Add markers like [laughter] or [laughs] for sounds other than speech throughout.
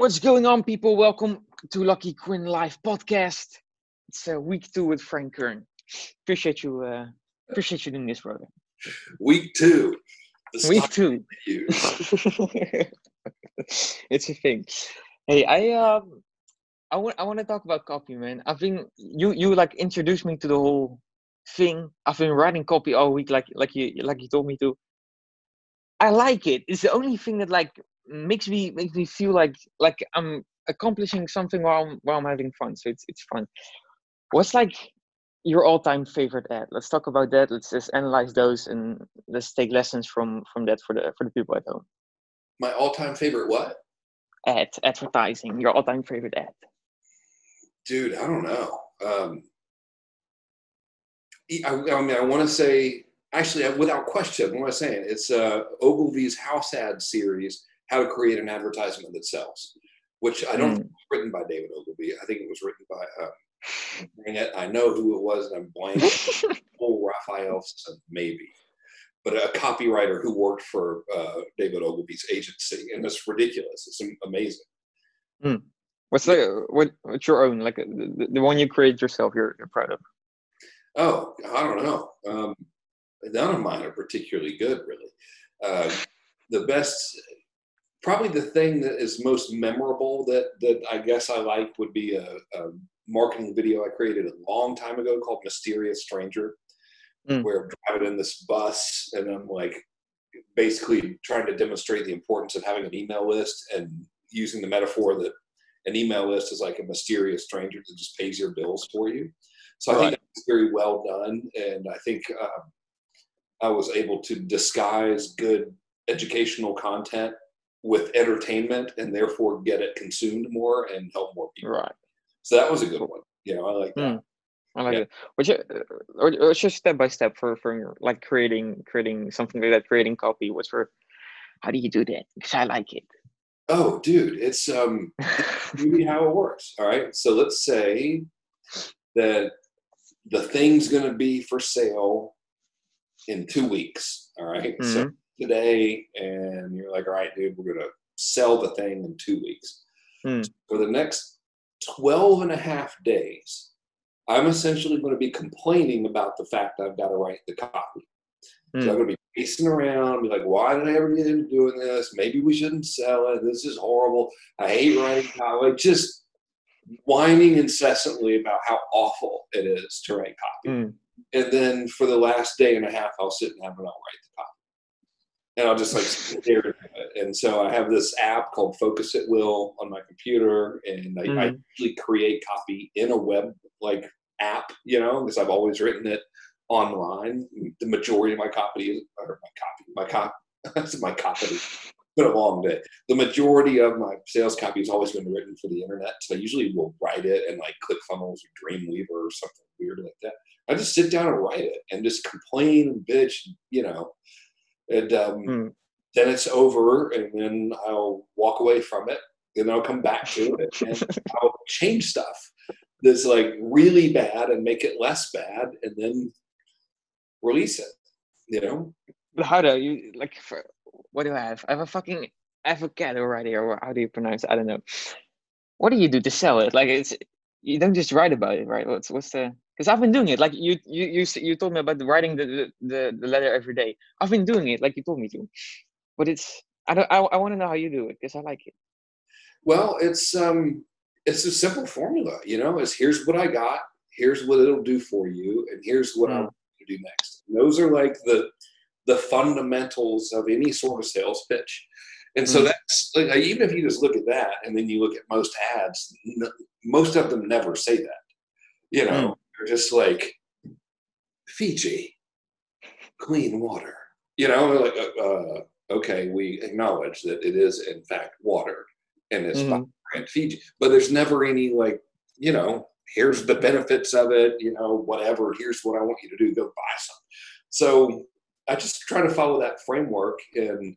What's going on, people? Welcome to Lucky Quinn Live podcast. It's uh, week two with Frank Kern. Appreciate you. Uh, appreciate you doing this, brother. Week two. Week two. [laughs] it's a thing. Hey, I um, I want I want to talk about copy, man. I've been you you like introduced me to the whole thing. I've been writing copy all week, like like you like you told me to. I like it. It's the only thing that like makes me makes me feel like like I'm accomplishing something while I'm, while I'm having fun. So it's it's fun. What's like your all-time favorite ad? Let's talk about that. Let's just analyze those and let's take lessons from from that for the for the people at home. My all-time favorite what? Ad advertising. Your all-time favorite ad. Dude, I don't know. Um, I, I mean, I want to say, actually, without question, what I'm I saying? It's uh, Ogilvy's house ad series, How to Create an Advertisement That Sells, which I don't Mm. think was written by David Ogilvy. I think it was written by, uh, dang it, I know who it was, and I'm blanking. [laughs] Paul Raphaelson, maybe. But a copywriter who worked for uh, David Ogilvy's agency, and it's ridiculous. It's am- amazing. What's the what what's your own like the, the one you create yourself? You're you're proud of. Oh, I don't know. Um, none of mine are particularly good, really. Uh, the best, probably the thing that is most memorable that that I guess I like would be a, a marketing video I created a long time ago called "Mysterious Stranger," Mm. where I'm driving in this bus and I'm like basically trying to demonstrate the importance of having an email list and using the metaphor that an email list is like a mysterious stranger that just pays your bills for you. So I Right. think that's very well done, and I think um, I was able to disguise good educational content with entertainment, and therefore get it consumed more and help more people. Right. So that was a good one. You know, I like that. Mm. I like Yeah. it. Your, uh, or, or it's just step by step for for like creating creating something like that, creating copy. What's for how do you do that? Because I like it. Oh, dude, it's um, [laughs] really how it works. All right. So let's say that the thing's going to be for sale in two weeks. All right. So Mhm. Today, and you're like, all right, dude, we're going to sell the thing in two weeks. Hmm. For the next 12 and a half days, I'm essentially going to be complaining about the fact I've got to write the copy. So Hmm. I'm gonna be pacing around, be like, why did I ever get into doing this? Maybe we shouldn't sell it. This is horrible. I hate writing copy. Just whining incessantly about how awful it is to write copy. Mm. And then for the last day and a half, I'll sit and have and I'll write the copy. And I'll just like [laughs] stare at it. And so I have this app called Focus at Will on my computer, and I, I Mhm. usually create copy in a web like app, you know, because I've always written it online. The majority of my copy is, or my copy, my cop, [laughs] that's my copy. Been a long day. The majority of my sales copy has always been written for the internet. So I usually will write it in like ClickFunnels or Dreamweaver or something weird like that. I just sit down and write it and just complain and bitch, you know. And um, Hmm. then it's over, and then I'll walk away from it, and then I'll come back to it, [laughs] and I'll change stuff that's like really bad and make it less bad, and then release it. You know? But How do you like? For, what do I have? I have a fucking avocado right here. Or how do you pronounce? it? I don't know. What do you do to sell it? Like it's you don't just write about it, right? What's what's the? Because I've been doing it. Like you you you you told me about the writing the, the the letter every day. I've been doing it like you told me to, but it's I don't I, I want to know how you do it because I like it. Well, it's um, it's a simple formula. You know, is here's what I got, here's what it'll do for you, and here's what I Mm. want you to do next. And those are like the the fundamentals of any sort of sales pitch. And so Mm. that's like even if you just look at that, and then you look at most ads, n- most of them never say that. You know, they're just like Fiji, clean water. You know, like uh, uh, okay, we acknowledge that it is in fact water, and it's by brand Fiji, but there's never any like you know, here's the benefits of it. You know, whatever. Here's what I want you to do. Go buy some. So I just try to follow that framework, and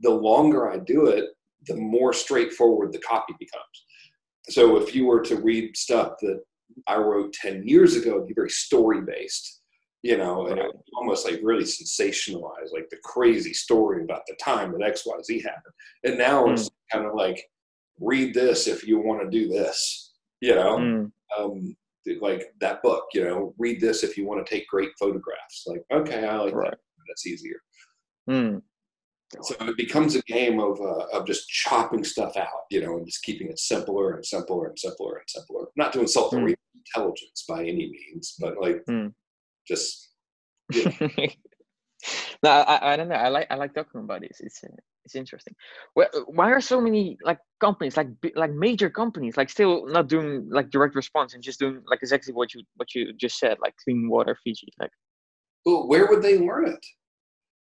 the longer I do it, the more straightforward the copy becomes. So if you were to read stuff that I wrote 10 years ago, it'd be very story based, you know, and it would almost like really sensationalized, like the crazy story about the time that XYZ happened. And now it's kind of like, read this if you want to do this. You know, Mm. um, like that book. You know, read this if you want to take great photographs. Like, okay, I like Right. that. That's easier. Mm. So it becomes a game of uh, of just chopping stuff out, you know, and just keeping it simpler and simpler and simpler and simpler. Not to insult the Mm. intelligence by any means, but like Mm. just [laughs] no, I, I don't know. I like I like talking about this. It's uh, it's interesting. Well, why are so many like companies like like major companies like still not doing like direct response and just doing like exactly what you what you just said like clean water Fiji like well, where would they learn it?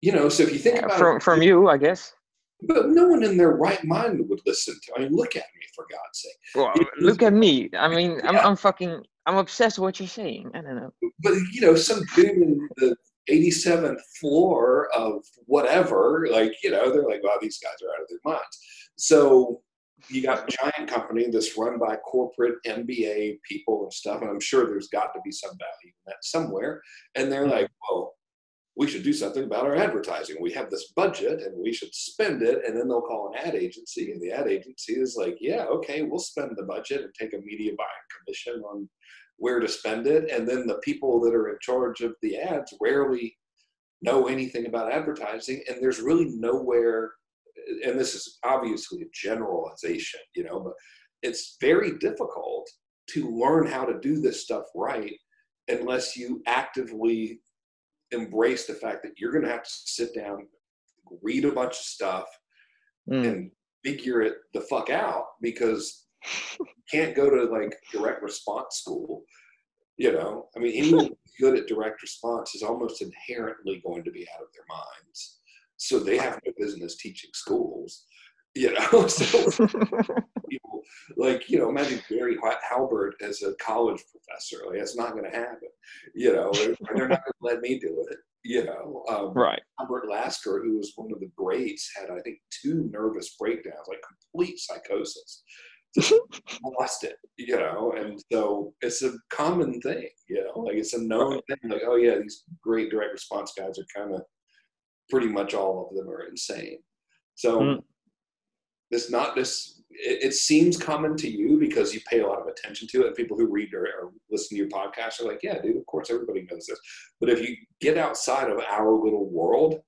You know, so if you think yeah, about from it, from you I guess. but no one in their right mind would listen to. I mean, look at me for God's sake. Well, It look at me. I mean, I'm I'm fucking I'm obsessed with what you're saying. I don't know. But you know, some dude in the 87th floor of whatever, like you know, they're like, "Wow, these guys are out of their minds." So you got a giant company that's run by corporate MBA people and stuff, and I'm sure there's got to be some value in that somewhere. And they're hmm. like, "Well, we should do something about our advertising. We have this budget, and we should spend it." And then they'll call an ad agency, and the ad agency is like, "Yeah, okay, we'll spend the budget and take a media buying commission on." where to spend it and then the people that are in charge of the ads rarely know anything about advertising and there's really nowhere and this is obviously a generalization you know but it's very difficult to learn how to do this stuff right unless you actively embrace the fact that you're going to have to sit down read a bunch of stuff Mm. and figure it the fuck out because you can't go to like direct response school. You know, I mean, anyone [laughs] good at direct response is almost inherently going to be out of their minds. So they have no business teaching schools. You know, [laughs] so [laughs] people like you know, imagine Gary Halbert as a college professor. Like that's not going to happen. You know, they're [laughs] not going to let me do it. You know, um, right. Albert Lasker, who was one of the greats, had I think two nervous breakdowns, like complete psychosis. Just [laughs] lost it, you know. And so it's a common thing, you know, like it's a known thing. Like, oh yeah, these great direct response guys are kind of pretty much all of them are insane. So Mm. it's not this. It, it seems common to you because you pay a lot of attention to it. And people who read or, or listen to your podcast are like, yeah, dude, of course everybody knows this. But if you get outside of our little world,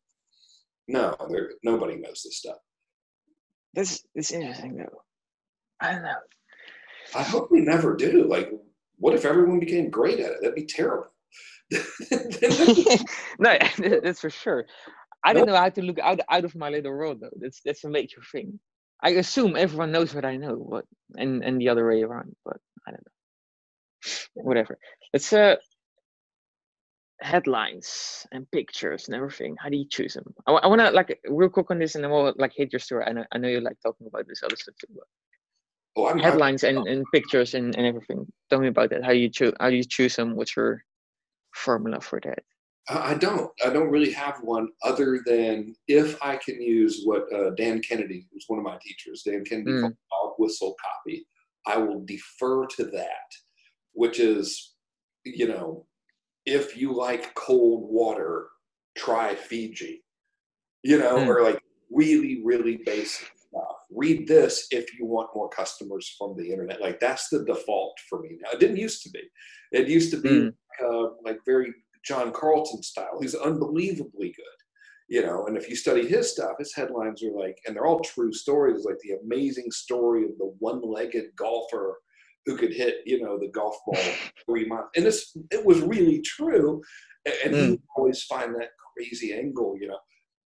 no, there nobody knows this stuff. This is interesting though. I don't know. I hope we never do. Like, what if everyone became great at it? That'd be terrible. [laughs] [laughs] no, [laughs] that's for sure. I don't know how to look out out of my little world though. That's that's a major thing. I assume everyone knows what I know, but and and the other way around. But I don't know. [sighs] Whatever. Let's uh headlines and pictures and everything. How do you choose them? I, I want to like real quick on this, and then we'll like hit your story. I know I know you like talking about this other stuff too. But oh, I'm, I'm, headlines and, and pictures and, and everything. Tell me about that. How you choose? How do you choose them? What's your formula for that? I don't. I don't really have one other than if I can use what uh, Dan Kennedy, who's one of my teachers, Dan Kennedy Mm. called dog whistle copy. I will defer to that, which is, you know, if you like cold water, try Fiji. You know, Mm. or like really, really basic stuff. Read this if you want more customers from the internet. Like that's the default for me now. It didn't used to be. It used to be Mm. uh, like very John Carlton style. He's unbelievably good, you know. And if you study his stuff, his headlines are like, and they're all true stories, like the amazing story of the one-legged golfer who could hit, you know, the golf ball [laughs] three miles. And this, it was really true. And he Mm. would always find that crazy angle, you know.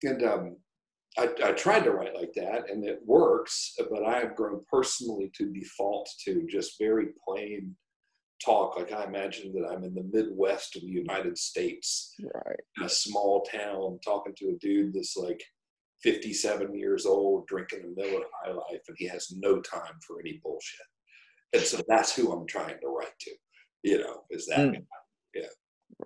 And um, I, I tried to write like that, and it works. But I have grown personally to default to just very plain talk like I imagine that I'm in the Midwest of the United States Right. in a small town talking to a dude that's like 57 years old drinking a Miller High Life and he has no time for any bullshit. And so that's who I'm trying to write to, you know, is that Mm.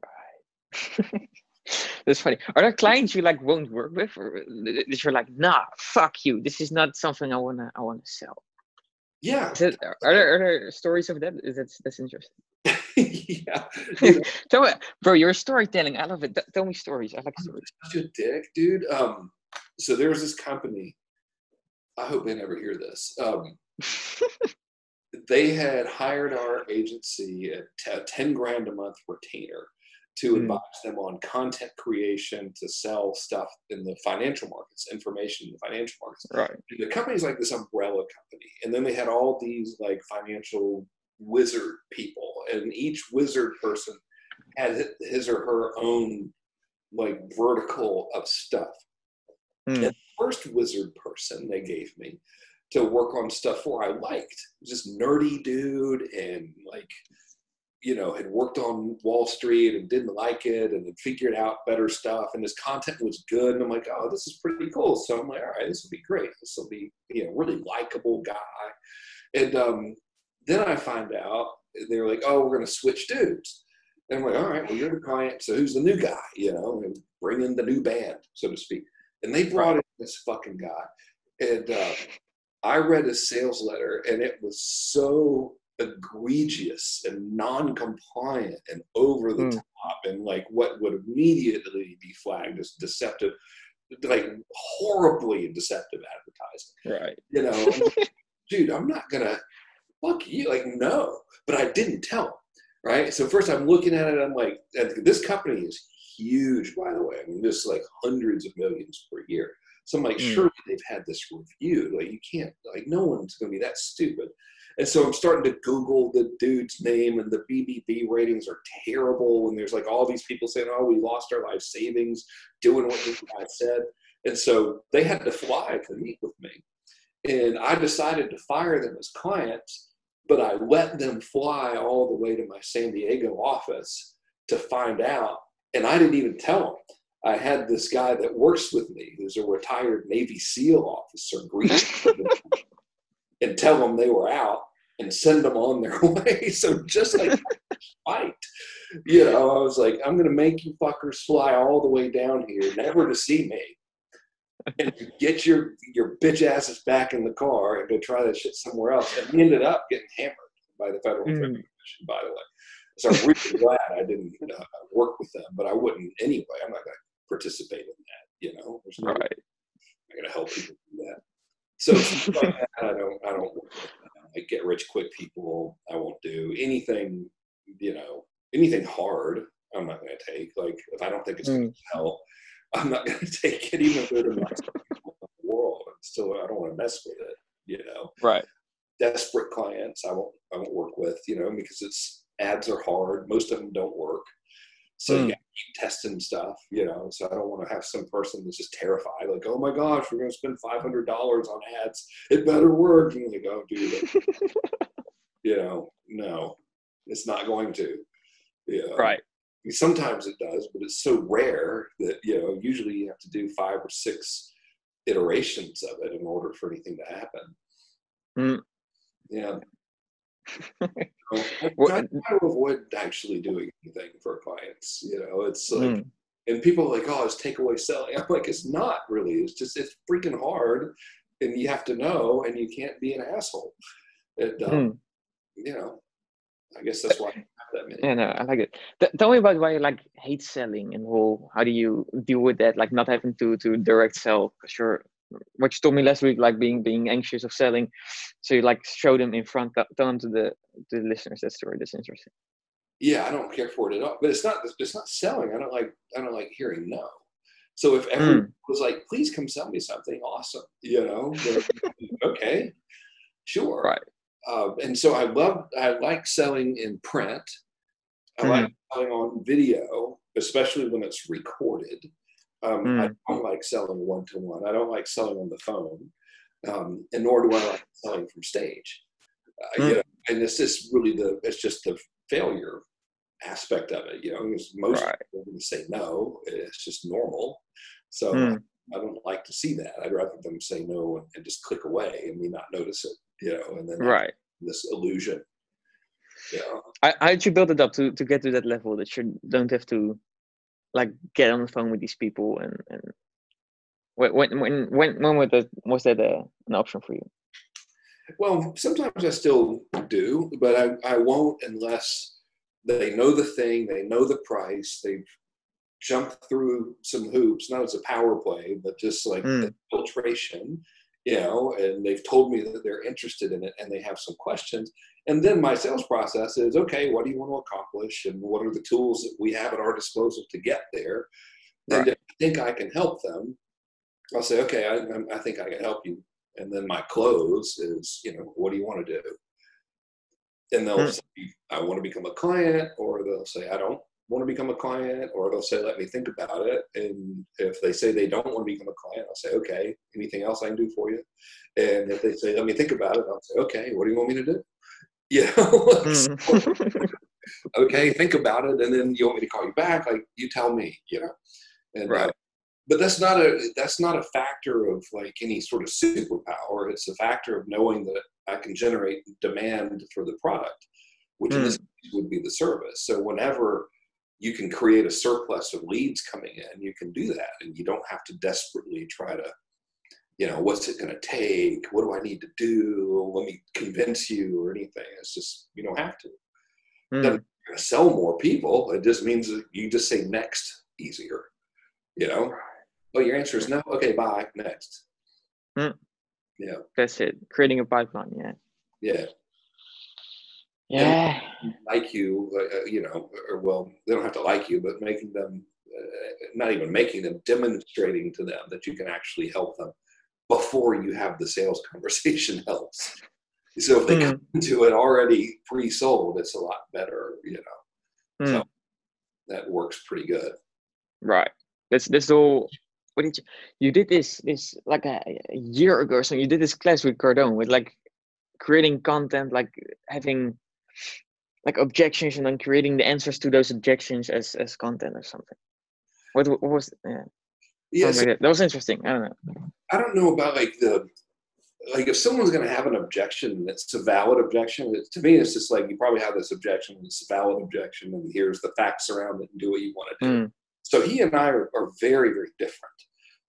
Right. [laughs] That's funny. Are there clients you like won't work with, or that you're like, nah, fuck you. This is not something I wanna I wanna sell. Yeah. It, are there are there stories of that? Is that that's interesting? [laughs] yeah. [laughs] Tell me, bro, your storytelling. I love it. Tell me stories. I like stories. such a dick, dude. Um, so there was this company. I hope they never hear this. Um, [laughs] they had hired our agency at t- 10 grand a month retainer to Mm. advise them on content creation to sell stuff in the financial markets, information in the financial markets. right. the company's like this umbrella company and then they had all these like financial wizard people and each wizard person had his or her own like vertical of stuff Mm. and the first wizard person they gave me to work on stuff for i liked just nerdy dude and like you know had worked on wall street and didn't like it and had figured out better stuff and his content was good and i'm like oh this is pretty cool. So i'm like all right this will be great. This will be you know really likable guy. And um, then i find out they're like oh we're going to switch dudes. And i'm like all right well you're the client so who's the new guy? You know and bring in the new band so to speak. And they brought in this fucking guy. And uh, i read his sales letter and it was so egregious and non-compliant and over the Mm. top and like what would immediately be flagged as deceptive like horribly deceptive advertising Right. you know [laughs] dude i'm not gonna fuck you like no but i didn't tell him right so first i'm looking at it i'm like this company is huge by the way i mean this is like hundreds of millions per year so i'm like Mm. surely they've had this reviewed like you can't like no one's gonna be that stupid and so i'm starting to google the dude's name and the bbb ratings are terrible and there's like all these people saying oh we lost our life savings doing what this guy said and so they had to fly to meet with me and I decided to fire them as clients, but I let them fly all the way to my San Diego office to find out. And I didn't even tell them. I had this guy that works with me, who's a retired Navy SEAL officer, greet [laughs] and tell them they were out and send them on their [laughs] way. So just like fight, you know, I was like, I'm going to make you fuckers fly all the way down here, never to see me and get your your bitch asses back in the car and go try that shit somewhere else. And we ended up getting hammered by the Federal Mm. Commission, by the way. So I'm really [laughs] glad I didn't uh, work with them, but I wouldn't anyway. I'm not going to participate in that. You know, there's no Right. I'm going to help people do that. So like that, I don't I don't work with them. like get rich quick people. I won't do anything. You know, anything hard. I'm not going to take. Like if I don't think it's going to help, I'm not going [laughs] to take it, even if they're the nicest people in the world. I'm still, I don't want to mess with it. You know, Right. desperate clients, I won't, I won't work with. You know, because it's ads are hard. Most of them don't work, so Mm. you got to keep testing stuff. You know, so I don't want to have some person that's just terrified, like, oh my gosh, we're going to spend five hundred dollars on ads. It better work. And like, oh, dude, you know, no, it's not going to. You know? Right. sometimes it does, but it's so rare that you know usually you have to do five or six iterations of it in order for anything to happen. Mm. Yeah. So, I What- try, to avoid actually doing anything for clients. You know, it's like, Mm. and people are like, "Oh, it's takeaway selling." I'm like, "It's not really. It's just it's freaking hard, and you have to know, and you can't be an asshole." And um, Mm. you know, I guess that's why I have that many. Yeah, no, I like it. T- tell me about why you like hate selling and whole. How do you deal with that? Like not having to to direct sell because you're what you told me last week, like being being anxious of selling. So you like show them in front, tell tell them to the to the listeners that story. That's interesting. yeah, I don't care for it at all. But it's not it's not selling. I don't like I don't like hearing no. So if everyone was like, please come sell me something, awesome. You know, [laughs] okay, sure. Right. Uh, and so I love I like selling in print. I like selling on video, especially when it's recorded. Um, I don't like selling one to one. I don't like selling on the phone, um, and nor do I like selling from stage. Uh, you know, and it's just really the it's just the failure aspect of it. You know, most Right. people are going to say no. It's just normal. So Mm. I don't like to see that. I'd rather them say no and, and just click away and me not notice it. You know, and then Right. this illusion. You know, How, how did you build it up to to get to that level that you don't have to like get on the phone with these people and and when when when when, when was that was that a, an option for you? Well, sometimes I still do, but I, I won't unless they know the thing, they know the price, they've jumped through some hoops, not as a power play, but just like Mm. the filtration. You know, and they've told me that they're interested in it and they have some questions. And then my sales process is okay, what do you want to accomplish? And what are the tools that we have at our disposal to get there? Right. And if I think I can help them, I'll say, okay, I, I think I can help you. And then my close is, you know, what do you want to do? And they'll hmm. say, I want to become a client, or they'll say, I don't want to become a client, or they'll say, let me think about it. And if they say they don't want to become a client, I'll say, okay, anything else I can do for you? And if they say, let me think about it, I'll say, okay, what do you want me to do? [laughs] You know, mm. [laughs] okay, think about it, and then you want me to call you back? Like you tell me, you know. And, uh, right. Uh, but that's not a that's not a factor of like any sort of superpower. It's a factor of knowing that I can generate demand for the product, which mm. in this case would be the service. So whenever you can create a surplus of leads coming in, you can do that, and you don't have to desperately try to, you know, what's it going to take? What do I need to do? Let me convince you or anything. It's just you don't have to. Mm. Doesn't sell more people. It just means you just say next easier. You know, oh, your answer is no. Okay, bye. Next. Mm. Yeah. That's it. Creating a pipeline. Yeah. Yeah. Yeah. like you, uh, uh, you know, or well, they don't have to like you, but making them, uh, not even making them, demonstrating to them that you can actually help them before you have the sales [laughs] conversation helps. So if they mm. come to it already pre-sold, it's a lot better, you know. Mm. So that works pretty good. Right. That's that's all what did you you did this this like a, a year ago or so you did this class with Cardone with like creating content like having like objections and then creating the answers to those objections as as content or something. What, what was yeah. Yeah so, like that. that was interesting. I don't know. I don't know about like the like if someone's going to have an objection that's a valid objection to me it's just like you probably have this objection it's a valid objection and here's the facts around it and do what you want to do. Mm. So he and I are, are very, very different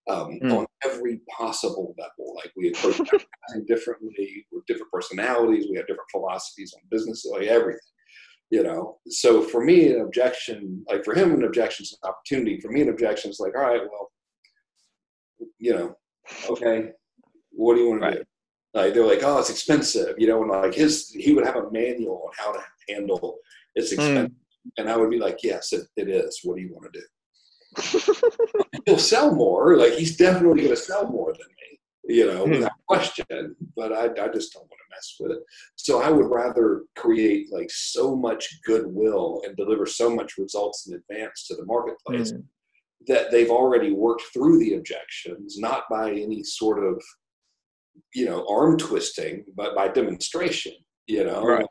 um, mm. on every possible level. Like we approach everything [laughs] differently, with different personalities, we have different philosophies on business, like everything. You know, so for me, an objection, like for him, an objection is an opportunity. For me, an objection is like, all right, well, you know, okay, what do you want to do? Like they're like, oh, it's expensive, you know, and like his, he would have a manual on how to handle it's hmm. expensive, mm. and I would be like, yes, it, it is. What do you want to do? [laughs] he'll sell more. Like he's definitely going to sell more than me, you know, mm without question. But I, I just don't want to mess with it. So I would rather create like so much goodwill and deliver so much results in advance to the marketplace mm that they've already worked through the objections, not by any sort of, you know, arm twisting, but by demonstration. You know, right.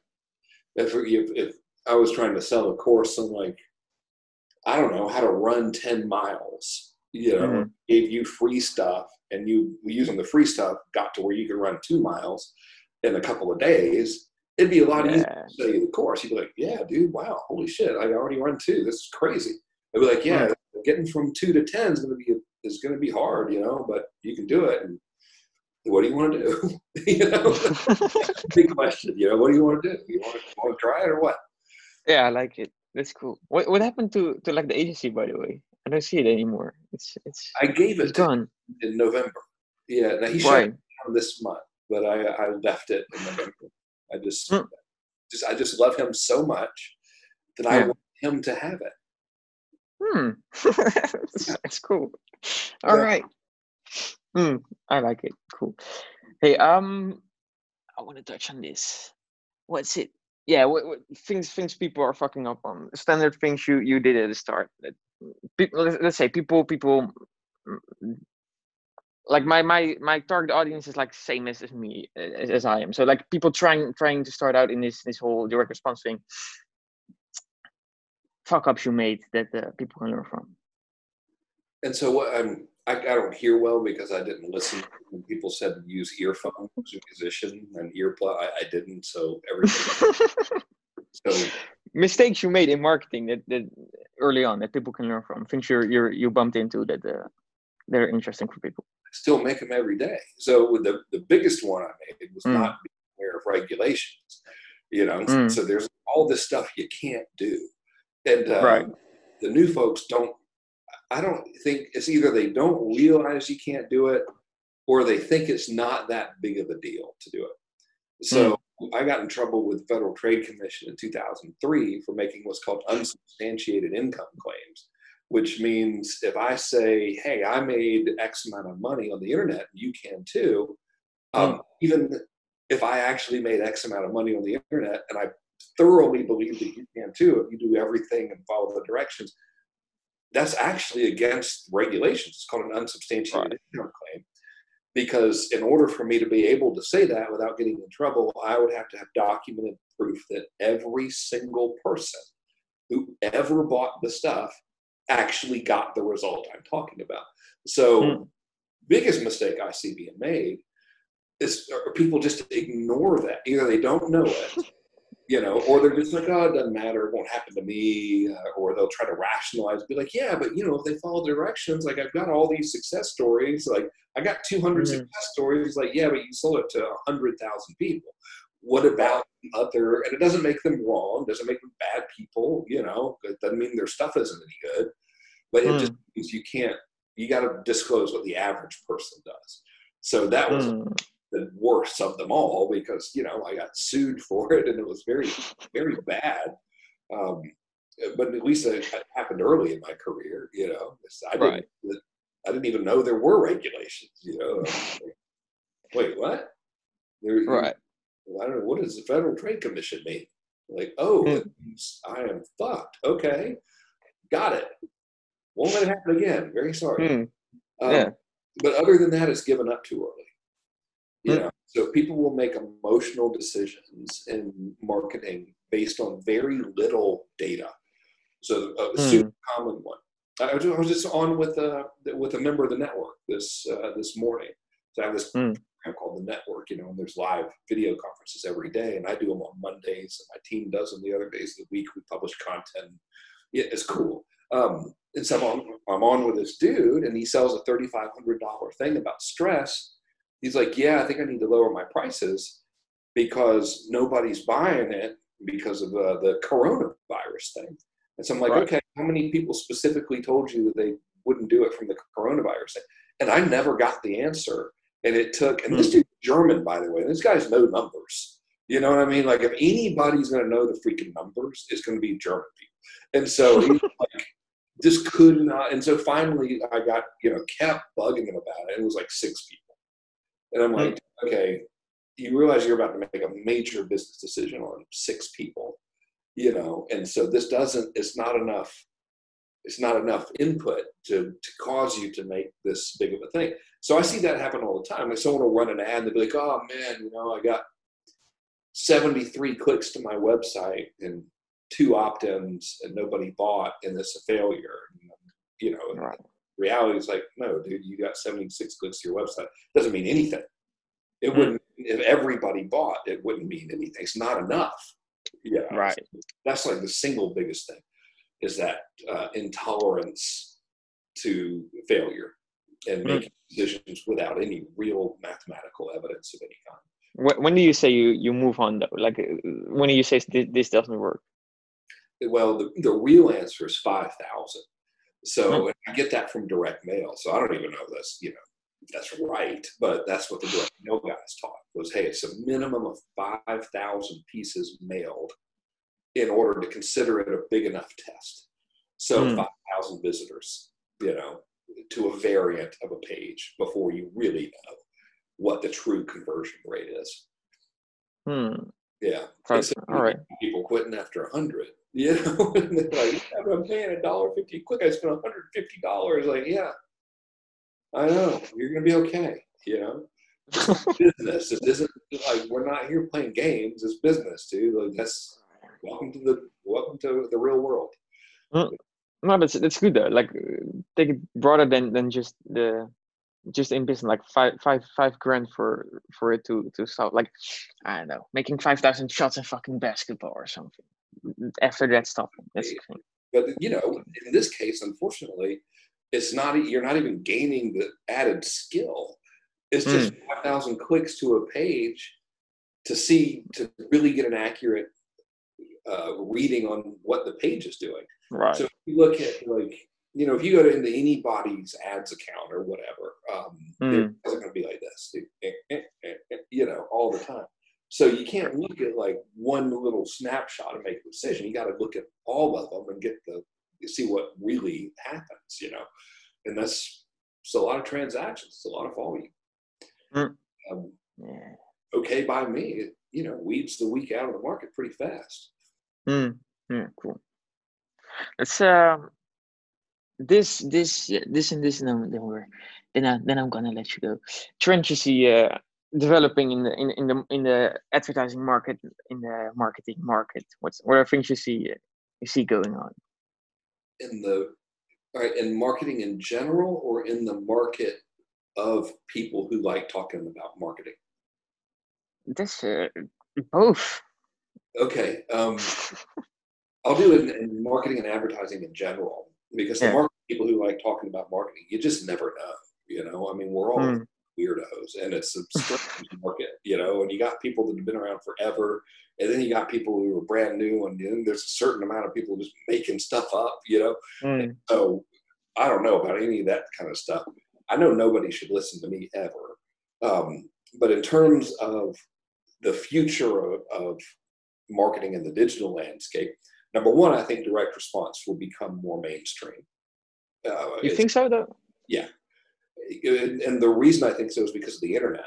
if, if, if I was trying to sell a course on like I don't know how to run 10 miles, you know, mm-hmm. gave you free stuff and you using the free stuff got to where you could run two miles in a couple of days, it'd be a lot yeah. easier to sell you the course. You'd be like, yeah, dude, wow, holy shit, I already run two. This is crazy. I'd be like, yeah, mm-hmm. getting from two to 10 is going to be, is going to be hard, you know, but you can do it. And what do you want to do? [laughs] you know, [laughs] big question, you know, what do you want to do? You want to, want to try it or what? Yeah, I like it. That's cool. What what happened to to like the agency by the way? I don't see it anymore. It's it's. I gave it gone in November. Yeah, now he shut down this month, but I I left it in November. I just mm. just I just love him so much that I want him to have it. Hmm, [laughs] that's, that's cool. All yeah. right. Hmm, I like it. Cool. Hey, um, I want to touch on this. What's it? Yeah, things things people are fucking up on standard things you you did at the start. People, let's say people people mm, like my my my target audience is like same as, as me as, as I am. So like people trying trying to start out in this this whole direct response thing. Fuck ups you made that uh, people can learn from. And so what I'm I, I don't hear well because I didn't listen when people said use earphones as a musician and earplug. I, I didn't, so everything. [laughs] so mistakes you made in marketing that, that early on that people can learn from. Things you you you bumped into that uh, that are interesting for people. I still make them every day. So the the biggest one I made was mm. not being aware of regulations. You know, mm. so there's all this stuff you can't do, and uh, right. the new folks don't I don't think it's either they don't realize you can't do it or they think it's not that big of a deal to do it. So mm. I got in trouble with the Federal Trade Commission in 2003 for making what's called unsubstantiated income claims, which means if I say, "Hey, I made X amount of money on the internet, you can too," um, mm. even if I actually made X amount of money on the internet, and I thoroughly believe that you can too if you do everything and follow the directions, that's actually against regulations. It's called an unsubstantiated right. income claim. Because in order for me to be able to say that without getting in trouble, I would have to have documented proof that every single person who ever bought the stuff actually got the result I'm talking about. So, mm. biggest mistake I see being made is people just ignore that. Either they don't know it [laughs] you know, or they're just like, oh, it doesn't matter, it won't happen to me, uh, or they'll try to rationalize, be like, yeah, but you know, if they follow directions, like I've got all these success stories, like I got 200 mm-hmm. success stories, like yeah, but you sold it to 100,000 people. What about other? And it doesn't make them wrong, doesn't make them bad people, you know. It doesn't mean their stuff isn't any good, but it mm. just means you can't. You got to disclose what the average person does. So that was. Mm the worst of them all because you know I got sued for [laughs] it and it was very very bad. Um, but at least it happened early in my career. You know, I didn't, right. I didn't even know there were regulations. You know, like, wait, what? There, right. I don't know. What does the Federal Trade Commission mean? Like, oh, mm. I am fucked. Okay, got it. Won't let it happen again. Very sorry. Mm. Um, yeah. But other than that, it's given up too early. You know, so people will make emotional decisions in marketing based on very little data. So a mm. super common one. I was, I was just on with a with a member of the network this uh, this morning. So I have this mm. program called the network, you know, and there's live video conferences every day, and I do them on Mondays, and my team does them the other days of the week. We publish content. Yeah, it's cool. Um, and so I'm, I'm on with this dude, and he sells a $3,500 thing about stress he's like, yeah, I think I need to lower my prices because nobody's buying it because of uh, the coronavirus thing. And so I'm like, right. okay, how many people specifically told you that they wouldn't do it from the coronavirus thing? And I never got the answer. And it took, and this hmm. dude's German, by the way. This guy's no numbers. You know what I mean? Like, if anybody's going to know the freaking numbers, it's going to be German people. And so he [laughs] like, just could not. And so finally, I got, you know, kept bugging him about it. It was like six people. And I'm like, okay, you realize you're about to make a major business decision on six people, you know, and so this doesn't, it's not enough, it's not enough input to, to cause you to make this big of a thing. So I see that happen all the time. Like someone will run an ad and they'll be like, oh man, you know, I got 73 clicks to my website and two opt-ins and nobody bought and it's a failure. You know, right reality is like, no, dude, you got 76 clicks to your website. Doesn't mean anything. It mm wouldn't, if everybody bought, it wouldn't mean anything. It's not enough. Yeah. Right. That's like the single biggest thing is that uh, intolerance to failure and mm making decisions without any real mathematical evidence of any kind. When, when do you say you, you move on though? Like when do you say this, this doesn't work? Well, the, the real answer is 5,000. So I get that from direct mail. So I don't even know this, you know, that's right, but that's what the direct mail guys taught was, hey, it's a minimum of 5,000 pieces mailed in order to consider it a big enough test. So mm. 5,000 visitors, you know, to a variant of a page before you really know what the true conversion rate is. Hmm. Yeah. All right. People quitting after a hundred. You know, [laughs] and they're like, yeah, I'm paying a dollar fifty quick. I spent hundred fifty dollars. Like, yeah, I know. You're gonna be okay. You know, business. It isn't like we're not here playing games. It's business, dude. Like that's welcome to the welcome to the real world. No, that's that's good though. Like take it broader than than just the just in business like five five five grand for for it to to start like i don't know making 5000 shots in fucking basketball or something after that stuff that's but you know in this case unfortunately it's not you're not even gaining the added skill it's just mm. 5000 clicks to a page to see to really get an accurate uh, reading on what the page is doing right so if you look at like you know, if you go into anybody's ads account or whatever, um, Mm. it's going to be like this, you know, all the time. So you can't look at like one little snapshot and make a decision. You got to look at all of them and get the see what really happens, you know. And that's it's a lot of transactions, it's a lot of volume. Mm. Um, okay by me, it, you know, weeds the week out of the market pretty fast. Mm. Yeah. Cool. Let's um. This this yeah, this and this and then we're then I, then I'm gonna let you go. Trend you see uh, developing in the in, in the in the advertising market in the marketing market. What's what are things you see you see going on? In the all right, in marketing in general or in the market of people who like talking about marketing? This uh, both. Okay. Um, I'll do it in, in marketing and advertising in general because the Yeah. market people who like talking about marketing, you just never know. You know, I mean, we're all Mm. Weirdos, and it's a strange [laughs] market. You know, and you got people that have been around forever, and then you got people who are brand new, and then there's a certain amount of people just making stuff up. You know, Mm. so I don't know about any of that kind of stuff. I know nobody should listen to me ever. Um, but in terms of the future of, of marketing in the digital landscape, number one, I think direct response will become more mainstream. Uh, You think so though? and and the reason I think so is because of the internet.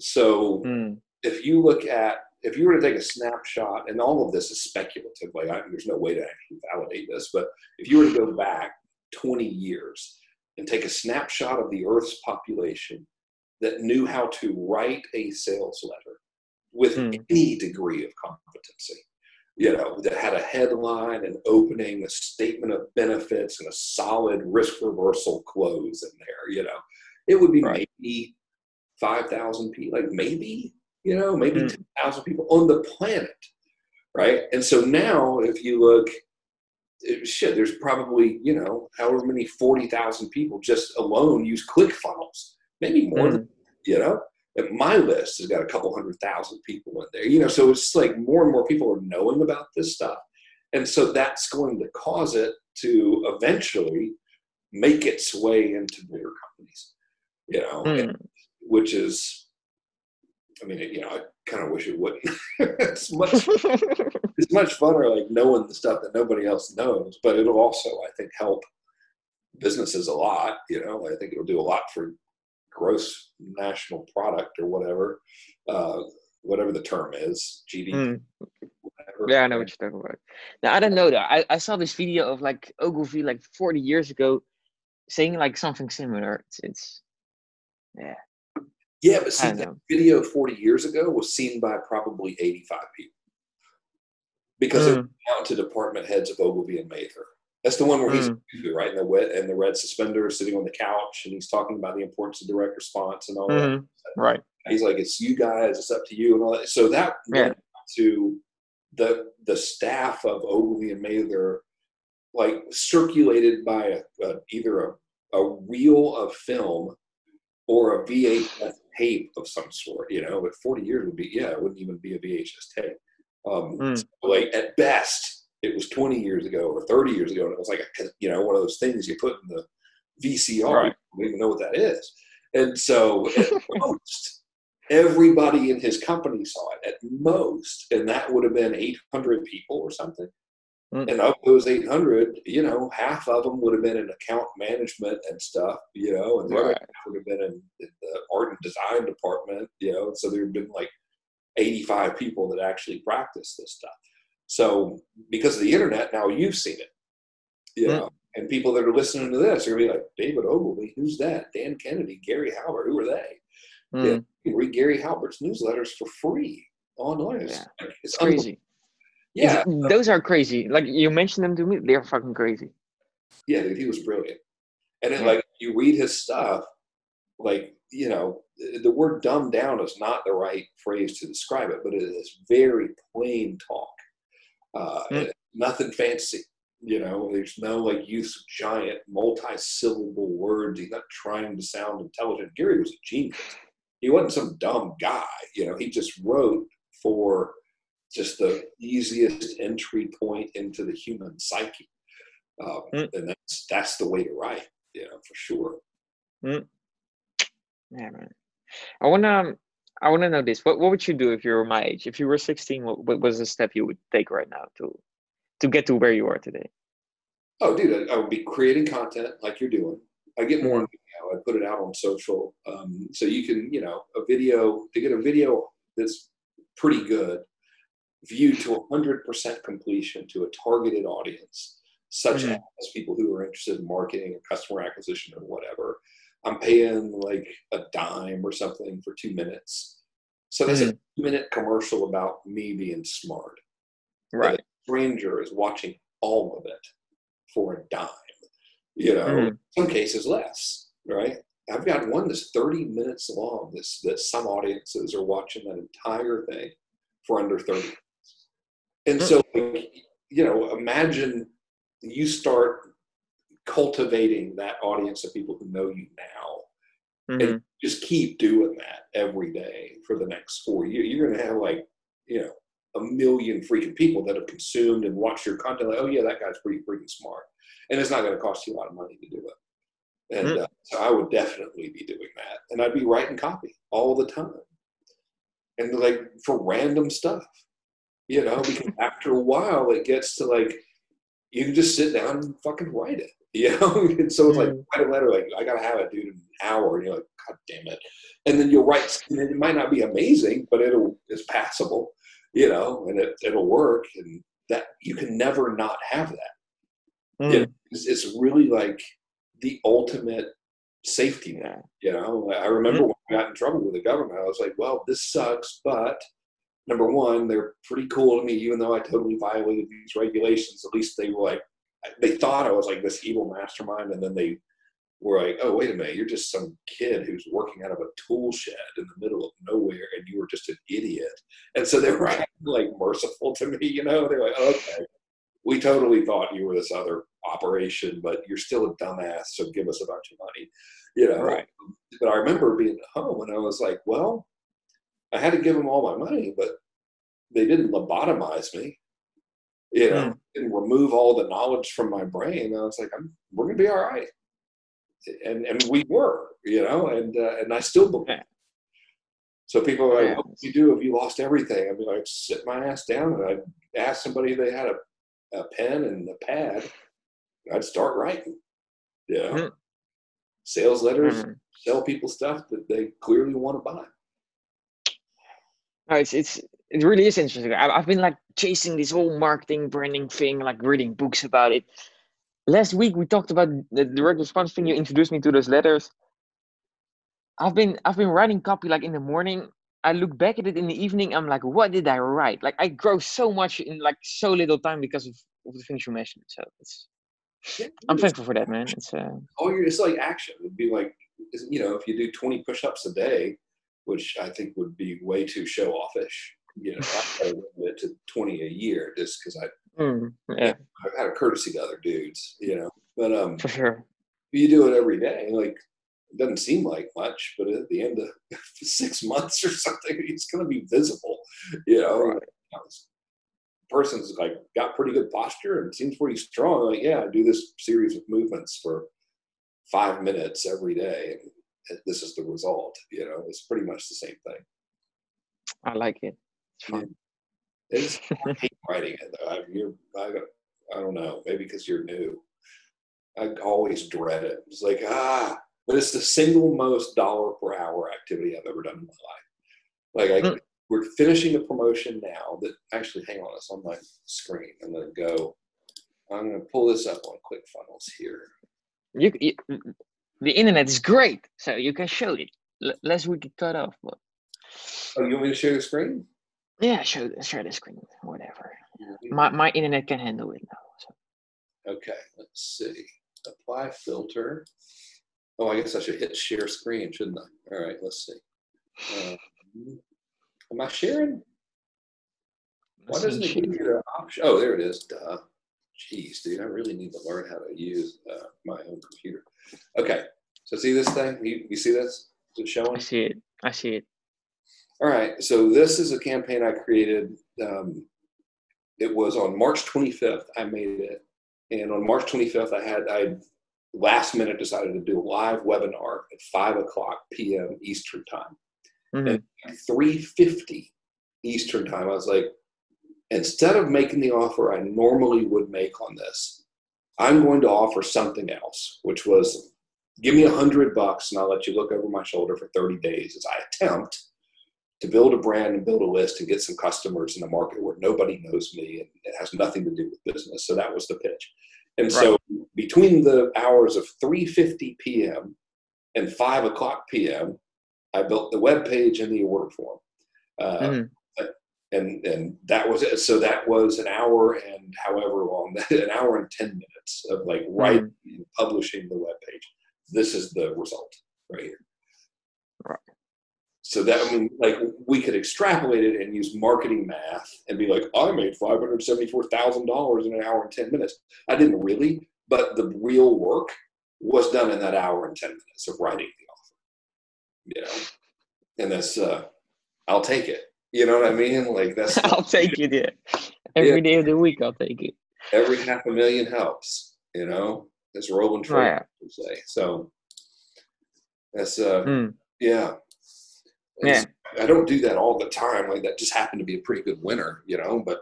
So Mm. if you look at if you were to take a snapshot, and all of this is speculative, like I, there's no way to actually validate this, but if you were to go back 20 years and take a snapshot of the Earth's population that knew how to write a sales letter with Hmm. any degree of competency, you know, that had a headline, an opening, a statement of benefits, and a solid risk reversal close in there, you know, it would be Right. maybe 5,000 people, like maybe, you know, maybe Hmm. 10,000 people on the planet, right? And so now, if you look, it- shit, there's probably, you know, however many 40,000 people just alone use ClickFunnels, maybe more than, you know? And my list has got a couple hundred thousand people in there, you know, so it's like more and more people are knowing about this stuff. And so that's going to cause it to eventually make its way into bigger companies, you know, and- Mm. which is, I mean, you know, I kind of wish it wouldn't. [laughs] it's much [laughs] it's much funner like knowing the stuff that nobody else knows, but it'll also, I think, help businesses a lot. You know, I think it'll do a lot for gross national product or whatever, uh, whatever the term is, GDP. Mm. Whatever. Yeah, I know what you're talking about. Now I don't know though. I, I saw this video of like Ogilvy like 40 years ago saying like something similar. It's, it's Yeah, but see, that know. video 40 years ago was seen by probably 85 people because it Mm. went out to department heads of Ogilvy and Mather. That's the one where he's Mm. right in the wet and the red suspender, sitting on the couch and he's talking about the importance of direct response and all that. Mhm. Right. He's like, it's you guys, it's up to you and all that. So that Yeah. to the the staff of Ogilvy and Mather, like circulated by a, a, either a, a reel of film or a VHS tape of some sort, you know, but 40 years would be, yeah, it wouldn't even be a VHS tape. Um, Mm. so, like at best, it was 20 years ago or 30 years ago, and it was like, a, you know, one of those things you put in the VCR. Right. Don't even know what that is. And so at [laughs] most, everybody in his company saw it at most, and that would have been 800 people or something. Mm. And of those 800, you know, half of them would have been in account management and stuff, you know, and the other Right. half would have been in, in the art and design department, you know. So there have been like 85 people that actually practice this stuff. So because of the internet, now you've seen it, you know, and people that are listening to this are gonna be like, David Ogilvy, who's that? Dan Kennedy, Gary Halbert, who are they? Mm. You can read Gary Halbert's newsletters for free online. It's, Yeah. it's crazy. Yeah, It's- those are crazy. Like you mentioned them to me, they're fucking crazy. yeah, dude, he was brilliant. And then, Yeah. like, you read his stuff, like, you know, the word dumbed down is not the right phrase to describe it, but it is very plain talk. Uh, Mm. Nothing fancy. You know, there's no like use of giant multi-syllable words. He's not trying to sound intelligent. Gary was a genius. He wasn't some dumb guy. You know, he just wrote for just the easiest entry point into the human psyche. um, Mm. and that's that's the way to write. You know, for sure. Yeah, man. I wanna I wanna know this. What what would you do if you were my age? If you were 16, what, what was the step you would take right now to to get to where you are today? Oh, dude, I, I would be creating content like you're doing. I get Mm-hmm. more video. I put it out on social, um, so you can, you know, a video to get a video that's pretty good, viewed to 100% completion to a targeted audience, such Mhm. as people who are interested in marketing or customer acquisition or whatever. I'm paying like a dime or something for two minutes. So that's a mm-hmm. two minute commercial about me being smart Right. stranger is watching all of it for a dime. You know, in some cases less, right? I've got one that's 30 minutes long. This that some audiences are watching that entire thing for under 30 minutes. And mm. so like, you know, imagine you start cultivating that audience of people who know you now Mhm. just keep doing that every day for the next four years. You're going to have like, you know, a million freaking people that have consumed and watched your content. Like, oh yeah, that guy's pretty freaking smart, and it's not going to cost you a lot of money to do it. And Mm. uh, so I would definitely be doing that, and I'd be writing copy all the time, and like for random stuff, you know, because [laughs] after a while it gets to like you can just sit down and fucking write it. [laughs] You know, and so it's like Mm. write a letter, like I gotta have it, dude, in an hour. And you're like, God damn it! And then you'll write. And it might not be amazing, but it'll it's passable, you know, and it it'll work. And that you can never not have that. Yeah. It's, it's really like the ultimate safety net. You know, I remember when I got in trouble with the government, I was like, well, this sucks, but number one, they're pretty cool to me, even though I totally violated these regulations. At least they were like, they thought I was like this evil mastermind, and then they were like, oh, wait a minute, you're just some kid who's working out of a tool shed in the middle of nowhere, and you were just an idiot. And so they were like merciful to me, you know? They're like, okay, we totally thought you were this other operation, but you're still a dumbass, so give us a bunch of money, you know? Right. But I remember being at home, and I was like, well, I had to give them all my money, but they didn't lobotomize me. You know, Mm. didn't remove all the knowledge from my brain. I was like, I'm, we're gonna be all right, and and we were, you know, and uh, and I still believe. So people are like, Yeah. "What would you do if you lost everything?" I'd be like, "Sit my ass down," and I'd ask somebody if they had a, a pen and a pad. and I'd start writing. You know, Mm. sales letters, Mhm. sell people stuff that they clearly want to buy. No, it's it's it really is interesting. I, I've been like chasing this whole marketing branding thing, like reading books about it. Last week we talked about the direct response thing. You introduced me to those letters. I've been I've been writing copy like in the morning. I look back at it in the evening. I'm like, what did I write? Like I grow so much in like so little time because of, of the things you mentioned. So it's I'm thankful for that, man. It's uh, all your it's like action. It'd be like you know, if you do 20 push-ups a day, which I think would be way too show offish. You know, I limit to 20 a year just because I mm, yeah, I've had a courtesy to other dudes, you know. But um, for sure. you do it every day, like it doesn't seem like much, but at the end of [laughs] six months or something, it's going to be visible, you know. Right. You know, person's like got pretty good posture and seems pretty strong. Like, yeah, I do this series of movements for five minutes every day, and this is the result. You know, it's pretty much the same thing. I like it. It's fun. It's, I hate writing it though. I, you're, I, I don't know, maybe because you're new. I always dread it. It's like ah, but it's the single most dollar per hour activity I've ever done in my life. Like I, Mm. we're finishing the promotion now. That actually, hang on, it's on my screen. I'm gonna go. I'm gonna pull this up on ClickFunnels here. You, you the internet is great, so you can show it. L- last week it cut off, but Oh, you want me to share the screen? Yeah, show share the screen, whatever. My my internet can handle it now. So. Okay, let's see. Apply filter. Oh, I guess I should hit share screen, shouldn't I? All right, let's see. Um, am I sharing? Why doesn't it give you the option? Oh, there it is. Duh. Jeez, dude, I really need to learn how to use uh, my own computer. Okay, so see this thing? You, you see this? Is it showing? I see it. I see it. All right, so this is a campaign I created. Um, it was on March 25th. I made it, And on March 25th, I had I last minute decided to do a live webinar at five o'clock p.m. Eastern time. Mhm. And at 3:50 Eastern time, I was like, instead of making the offer I normally would make on this, I'm going to offer something else, which was give me a hundred bucks and I'll let you look over my shoulder for 30 days as I attempt to build a brand and build a list and get some customers in a market where nobody knows me and it has nothing to do with business. So that was the pitch. And so between the hours of 3:50 p.m. and 5 o'clock p.m., I built the web page and the order form. Uh, Mhm. and and that was it. So that was an hour and however long, [laughs] an hour and ten minutes of like writing and publishing the web page. This is the result right here. Right. So that I mean, like we could extrapolate it and use marketing math and be like, I made five hundred seventy-four thousand dollars in an hour and ten minutes. I didn't really, but the real work was done in that hour and ten minutes of writing the offer. You know, and that's uh, I'll take it. You know what I mean? Like that's [laughs] I'll take it. Yeah. Every day of the week, I'll take it. every half a million helps, you know, as Donald Oh, Trump yeah. would say. So that's uh Mm. yeah. Yeah. I don't do that all the time. Like that just happened to be a pretty good winner, you know, but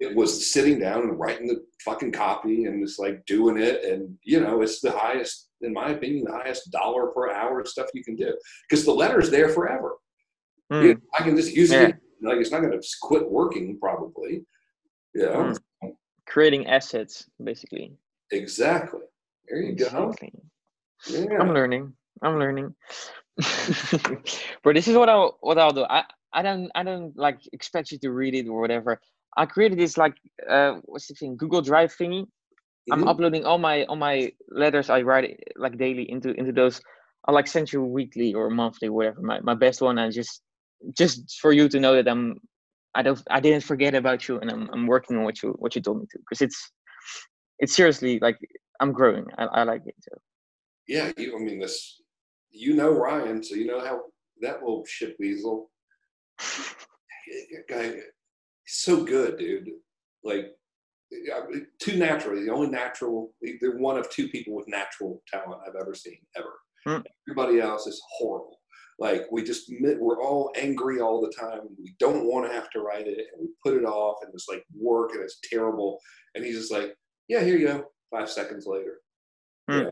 it was sitting down and writing the fucking copy and just like doing it and you know, it's the highest in my opinion, the highest dollar per hour stuff you can do. Because the letter's there forever. Mm. You know, I can just use Yeah. it. Like it's not gonna quit working probably. You know? Mm. Creating assets, basically. Exactly. There you go. Yeah. I'm learning. I'm learning. [laughs] but this is what I what I'll do. I I don't I don't like expect you to read it or whatever. I created this like uh what's the thing Google Drive thingy. I'm Mhm. uploading all my all my letters I write like daily into into those. I like send you weekly or monthly, whatever. My my best one. I just just for you to know that I'm I don't I didn't forget about you and I'm I'm working on what you what you told me to because it's it's seriously like I'm growing. I, I like it. So. Yeah, you, I mean, this, you know Ryan, so you know how that little shit weasel, [laughs] guy, he's so good, dude. Like, too natural. The only natural, they're one of two people with natural talent I've ever seen, ever. Hmm. Everybody else is horrible. Like, we just, we're all angry all the time. We don't want to have to write it, and we put it off, and it's like work, and it's terrible. And he's just like, yeah, here you go. Five seconds later. Hmm. Yeah.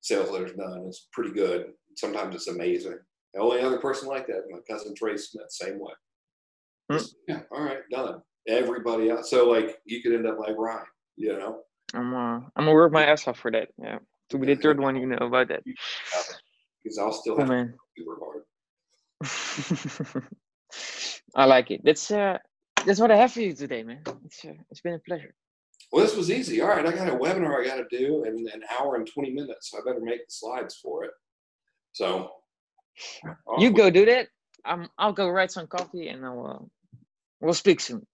Sales letter's done. It's pretty good. Sometimes it's amazing. The only other person like that, my cousin Trey Smith, same way. Just, yeah, all right, done. Everybody else. So like you could end up like Ryan, you know? I'm uh, I'm gonna work my ass off for that. Yeah, to be the third one, you know about that. Because I'll still Oh have to man, super hard. [laughs] I like it. That's uh, that's what I have for you today, man. It's uh, it's been a pleasure. Well, this was easy. All right, I got a webinar I got to do in an hour and 20 minutes, so I better make the slides for it. So You go do that. Um, I'll go write some coffee, and I'll uh, we'll speak soon.